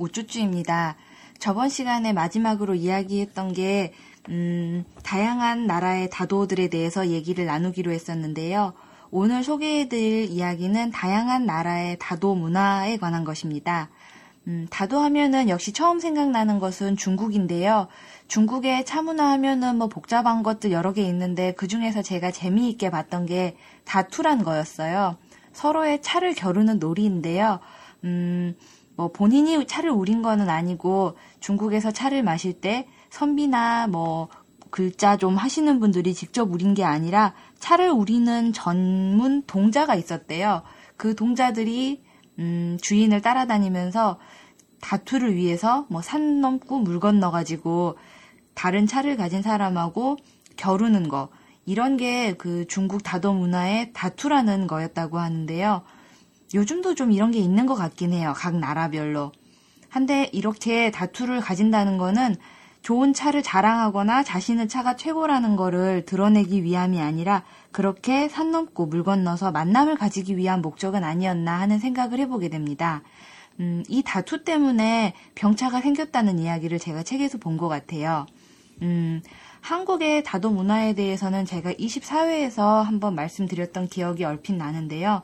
우쭈쭈입니다. 저번 시간에 마지막으로 이야기했던 게, 음, 다양한 나라의 다도들에 대해서 얘기를 나누기로 했었는데요. 오늘 소개해드릴 이야기는 다양한 나라의 다도 문화에 관한 것입니다. 음, 다도 하면은 역시 처음 생각나는 것은 중국인데요. 중국의 차문화 하면은 뭐 복잡한 것들 여러 개 있는데 그 중에서 제가 재미있게 봤던 게 다투란 거였어요. 서로의 차를 겨루는 놀이인데요. 음, 뭐 본인이 차를 우린 거는 아니고 중국에서 차를 마실 때 선비나 뭐 글자 좀 하시는 분들이 직접 우린 게 아니라 차를 우리는 전문 동자가 있었대요. 그 동자들이 음, 주인을 따라다니면서 다투를 위해서 뭐 산 넘고 물 건너 가지고 다른 차를 가진 사람하고 겨루는 거 이런 게 그 중국 다도 문화의 다투라는 거였다고 하는데요. 요즘도 좀 이런 게 있는 것 같긴 해요. 각 나라별로. 한데 이렇게 다투를 가진다는 거는 좋은 차를 자랑하거나 자신의 차가 최고라는 거를 드러내기 위함이 아니라 그렇게 산 넘고 물 건너서 만남을 가지기 위한 목적은 아니었나 하는 생각을 해보게 됩니다. 음, 이 다투 때문에 병차가 생겼다는 이야기를 제가 책에서 본 것 같아요. 음, 한국의 다도 문화에 대해서는 제가 24회에서 한번 말씀드렸던 기억이 얼핏 나는데요.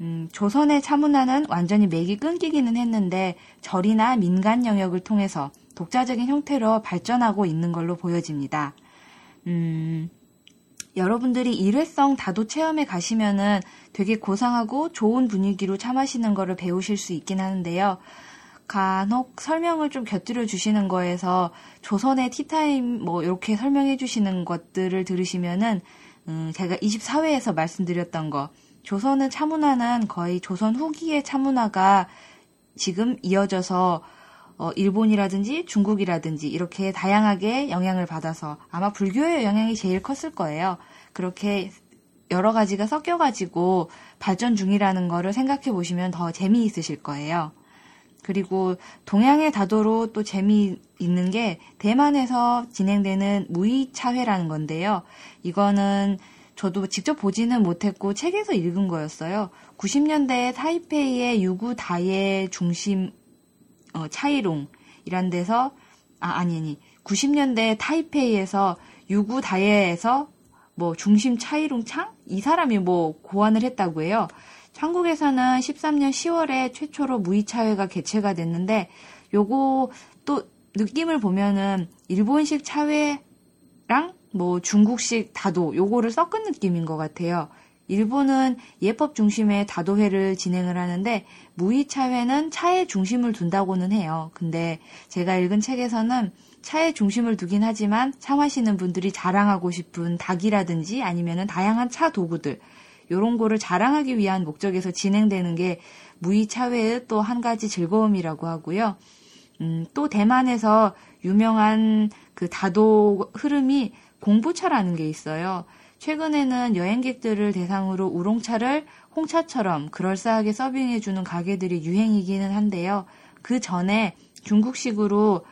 음, 조선의 차문화는 완전히 맥이 끊기기는 했는데 절이나 민간 영역을 통해서 독자적인 형태로 발전하고 있는 걸로 보여집니다. 음, 여러분들이 일회성 다도 체험에 가시면은 되게 고상하고 좋은 분위기로 차 마시는 거를 배우실 수 있긴 하는데요. 간혹 설명을 좀 곁들여 주시는 거에서 조선의 티타임 뭐 이렇게 설명해 주시는 것들을 들으시면은 음, 제가 24회에서 말씀드렸던 거 조선의 차문화는 거의 조선 후기의 차문화가 지금 이어져서 어, 일본이라든지 중국이라든지 이렇게 다양하게 영향을 받아서 아마 불교의 영향이 제일 컸을 거예요. 그렇게 여러 가지가 섞여가지고 발전 중이라는 거를 생각해 보시면 더 재미있으실 거예요. 그리고 동양의 다도로 또 재미있는 게 대만에서 진행되는 무이차회라는 건데요. 이거는 저도 직접 보지는 못했고 책에서 읽은 거였어요. 90년대에 타이페이의 유구 다예 중심 어, 차이롱이란 데서 아 아니 아니 90년대 타이페이에서 유구 다예에서 뭐 중심 차이롱 창 이 사람이 뭐 고안을 했다고 해요. 한국에서는 13년 10월에 최초로 무이차회가 개최가 됐는데 요거 또 느낌을 보면은 일본식 차회랑 뭐 중국식 다도 요거를 섞은 느낌인 것 같아요. 일본은 예법 중심의 다도회를 진행을 하는데 무이차회는 차의 중심을 둔다고는 해요. 근데 제가 읽은 책에서는 차의 중심을 두긴 하지만 차 마시는 분들이 자랑하고 싶은 닭이라든지 아니면은 다양한 차 도구들 요런 거를 자랑하기 위한 목적에서 진행되는 게 무이차회의 또 한 가지 즐거움이라고 하고요. 음, 또 대만에서 유명한 그 다도 흐름이 공부차라는 게 있어요. 최근에는 여행객들을 대상으로 우롱차를 홍차처럼 그럴싸하게 서빙해주는 가게들이 유행이기는 한데요. 그 전에 중국식으로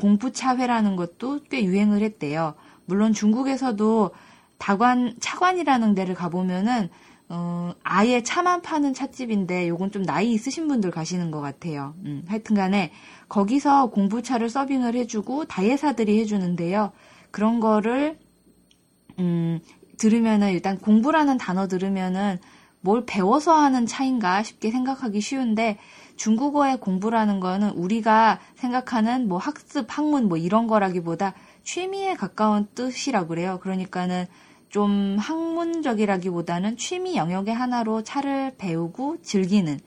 공부차회라는 것도 꽤 유행을 했대요. 물론 중국에서도 다관, 차관이라는 데를 가보면은, 어, 아예 차만 파는 찻집인데, 요건 좀 나이 있으신 분들 가시는 것 같아요. 음, 하여튼 간에, 거기서 공부차를 서빙을 해주고, 다예사들이 해주는데요. 그런 거를, 음, 들으면은, 일단 공부라는 단어 들으면은, 뭘 배워서 하는 차인가 싶게 생각하기 쉬운데, 중국어의 공부라는 거는 우리가 생각하는 뭐 학습, 학문 뭐 이런 거라기보다 취미에 가까운 뜻이라고 그래요. 그러니까는 좀 학문적이라기보다는 취미 영역의 하나로 차를 배우고 즐기는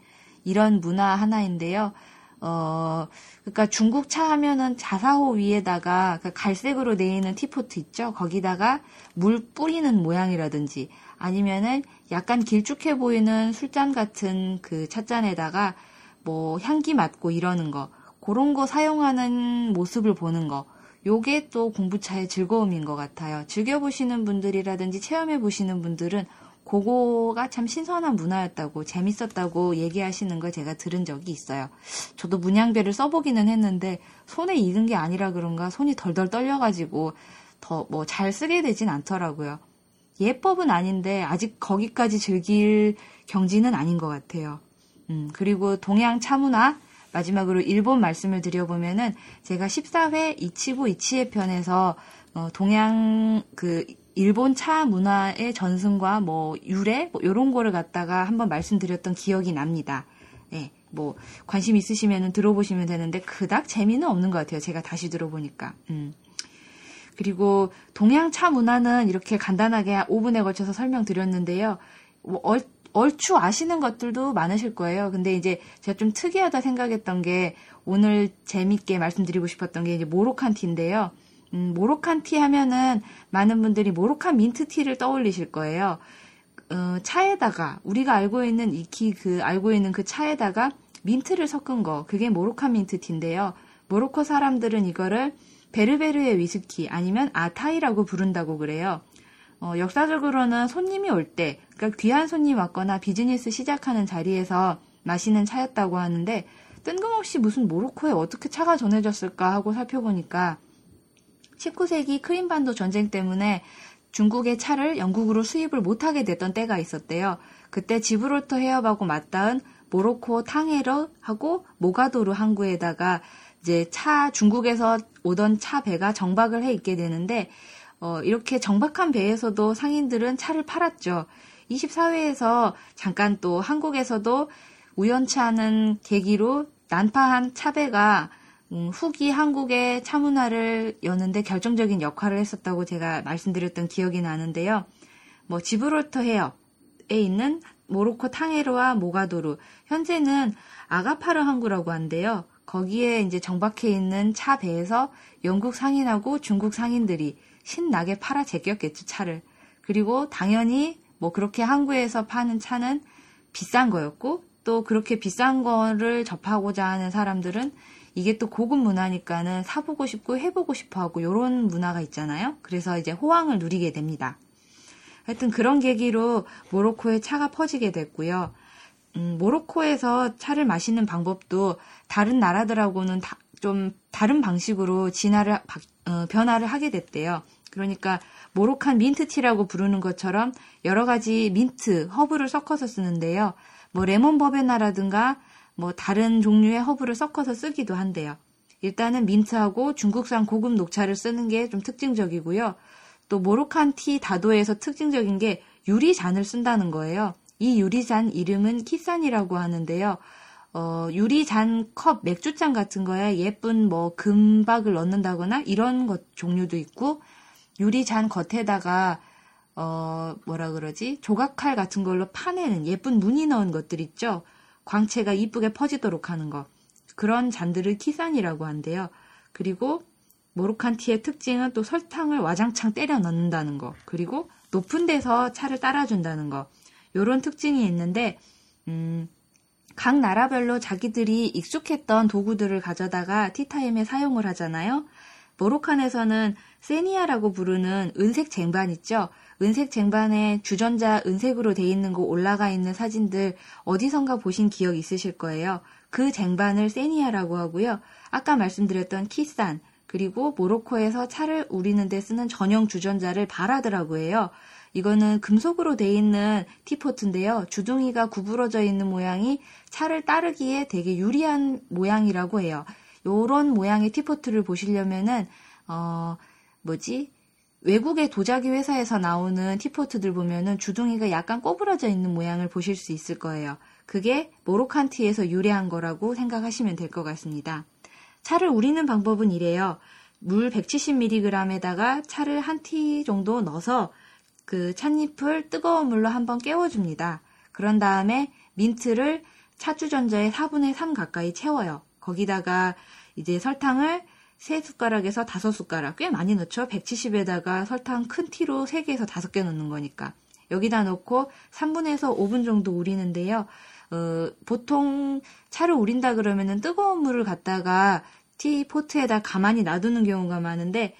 이런 문화 하나인데요. 어, 그러니까 중국 차 하면은 자사호 위에다가 그 갈색으로 돼 있는 티포트 있죠? 거기다가 물 뿌리는 모양이라든지 아니면은 약간 길쭉해 보이는 술잔 같은 그 찻잔에다가 뭐 향기 맡고 이러는 거 그런 거 사용하는 모습을 보는 거 요게 또 공부차의 즐거움인 것 같아요. 즐겨보시는 분들이라든지 체험해보시는 분들은 그거가 참 신선한 문화였다고 재밌었다고 얘기하시는 걸 제가 들은 적이 있어요. 저도 문양배를 써보기는 했는데 손에 익은 게 아니라 그런가 손이 덜덜 떨려가지고 더 뭐 잘 쓰게 되진 않더라고요. 예법은 아닌데 아직 거기까지 즐길 경지는 아닌 것 같아요. 음, 그리고 동양 차문화 마지막으로 일본 말씀을 드려보면은 제가 14회 이치고 이치에 편에서 어, 동양 그 일본 차 문화의 전승과 뭐 유래 뭐 이런 거를 갖다가 한번 말씀드렸던 기억이 납니다. 예, 뭐 관심 있으시면은 들어보시면 되는데 그닥 재미는 없는 것 같아요. 제가 다시 들어보니까. 음. 그리고 동양 차 문화는 이렇게 간단하게 5분에 걸쳐서 설명드렸는데요. 뭐 얼, 얼추 아시는 것들도 많으실 거예요. 근데 이제 제가 좀 특이하다 생각했던 게 오늘 재밌게 말씀드리고 싶었던 게 이제 모로칸티인데요. 음, 모로칸 티 하면은 많은 분들이 모로칸 민트 티를 떠올리실 거예요. 어, 차에다가 우리가 알고 있는 익히 그 알고 있는 그 차에다가 민트를 섞은 거 그게 Moroccan mint tea인데요. 모로코 사람들은 이거를 베르베르의 위스키 아니면 아타이라고 부른다고 그래요. 어, 역사적으로는 손님이 올 때, 그러니까 귀한 손님 왔거나 비즈니스 시작하는 자리에서 마시는 차였다고 하는데 뜬금없이 무슨 모로코에 어떻게 차가 전해졌을까 하고 살펴보니까 19세기 크림반도 전쟁 때문에 중국의 차를 영국으로 수입을 못하게 됐던 때가 있었대요. 그때 지브롤터 해협하고 맞닿은 모로코 탕헤르하고 모가도르 항구에다가 이제 차 중국에서 오던 차 배가 정박을 해 있게 되는데 어, 이렇게 정박한 배에서도 상인들은 차를 팔았죠. 24회에서 잠깐 또 한국에서도 우연치 않은 계기로 난파한 차배가 음, 후기 한국의 차 문화를 여는데 결정적인 역할을 했었다고 제가 말씀드렸던 기억이 나는데요. 뭐 지브롤터 해협에 있는 모로코 탕헤르와 모가도르 현재는 아가파르 항구라고 한데요. 거기에 이제 정박해 있는 차 배에서 영국 상인하고 중국 상인들이 신나게 팔아 제꼈겠죠 차를. 그리고 당연히 뭐 그렇게 항구에서 파는 차는 비싼 거였고 또 그렇게 비싼 거를 접하고자 하는 사람들은 이게 또 고급 문화니까는 사보고 싶고 해보고 싶어 하고 요런 문화가 있잖아요. 그래서 이제 호황을 누리게 됩니다. 하여튼 그런 계기로 모로코에 차가 퍼지게 됐고요. 음, 모로코에서 차를 마시는 방법도 다른 나라들하고는 다, 좀 다른 방식으로 진화를 어, 변화를 하게 됐대요. 그러니까 Moroccan mint tea라고 부르는 것처럼 여러 가지 민트, 허브를 섞어서 쓰는데요. 뭐 레몬 버베나라든가 뭐 다른 종류의 허브를 섞어서 쓰기도 한대요. 일단은 민트하고 중국산 고급 녹차를 쓰는 게 좀 특징적이고요. 또 모로칸 티 다도에서 특징적인 게 유리잔을 쓴다는 거예요. 이 유리잔 이름은 키산이라고 하는데요. 어, 유리잔 컵 맥주잔 같은 거에 예쁜 뭐 금박을 넣는다거나 이런 것 종류도 있고 유리잔 겉에다가 어, 뭐라 그러지? 조각칼 같은 걸로 파내는 예쁜 무늬 넣은 것들 있죠? 광채가 이쁘게 퍼지도록 하는 것. 그런 잔들을 키산이라고 한대요. 그리고 모로칸티의 특징은 또 설탕을 와장창 때려 넣는다는 거. 그리고 높은 데서 차를 따라준다는 거. 요런 특징이 있는데, 음, 각 나라별로 자기들이 익숙했던 도구들을 가져다가 티타임에 사용을 하잖아요. 모로칸에서는 세니아라고 부르는 은색 쟁반 있죠? 은색 쟁반에 주전자 은색으로 돼 있는 거 올라가 있는 사진들 어디선가 보신 기억 있으실 거예요. 그 쟁반을 세니아라고 하고요. 아까 말씀드렸던 키산, 그리고 모로코에서 차를 우리는 데 쓰는 전용 주전자를 바라드라고 해요. 이거는 금속으로 돼 있는 티포트인데요. 주둥이가 구부러져 있는 모양이 차를 따르기에 되게 유리한 모양이라고 해요. 요런 모양의 티포트를 보시려면은 어 뭐지? 외국의 도자기 회사에서 나오는 티포트들 보면은 주둥이가 약간 꼬부러져 있는 모양을 보실 수 있을 거예요. 그게 모로칸티에서 유래한 거라고 생각하시면 될 것 같습니다. 차를 우리는 방법은 이래요. 물 170mg에다가 차를 한 티 정도 넣어서 그 찻잎을 뜨거운 물로 한번 깨워줍니다. 그런 다음에 민트를 차주전자의 4분의 3 가까이 채워요. 거기다가 이제 설탕을 3숟가락에서 5숟가락 꽤 많이 넣죠. 170에다가 설탕 큰 티로 3개에서 5개 넣는 거니까. 여기다 넣고 3분에서 5분 정도 우리는데요. 어, 보통 차를 우린다 그러면은 뜨거운 물을 갖다가 티 포트에다 가만히 놔두는 경우가 많은데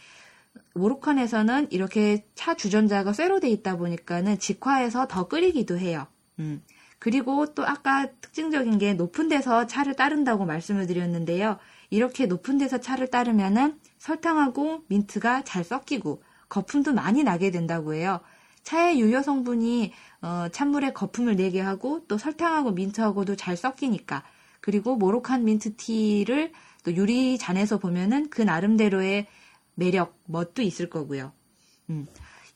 모로칸에서는 이렇게 차 주전자가 쇠로 돼 있다 보니까는 직화해서 더 끓이기도 해요. 음. 그리고 또 아까 특징적인 게 높은 데서 차를 따른다고 말씀을 드렸는데요. 이렇게 높은 데서 차를 따르면은 설탕하고 민트가 잘 섞이고 거품도 많이 나게 된다고 해요. 차의 유효 성분이 어, 찬물에 거품을 내게 하고 또 설탕하고 민트하고도 잘 섞이니까 그리고 모로칸 민트티를 또 유리 잔에서 보면은 그 나름대로의 매력, 멋도 있을 거고요. 음.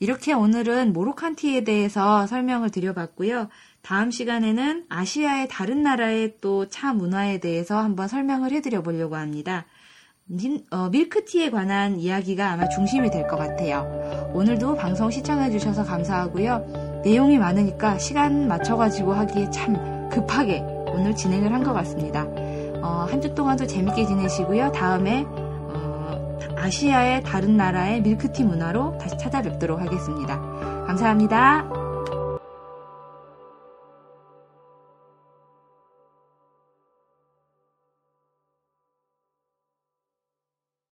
이렇게 오늘은 모로칸 티에 대해서 설명을 드려봤고요. 다음 시간에는 아시아의 다른 나라의 또 차 문화에 대해서 한번 설명을 해드려 보려고 합니다. 민, 어, 밀크티에 관한 이야기가 아마 중심이 될 것 같아요. 오늘도 방송 시청해주셔서 감사하고요. 내용이 많으니까 시간 맞춰가지고 하기에 참 급하게 오늘 진행을 한 것 같습니다. 어, 한주 동안도 재밌게 지내시고요. 다음에 어, 아시아의 다른 나라의 밀크티 문화로 다시 찾아뵙도록 하겠습니다. 감사합니다.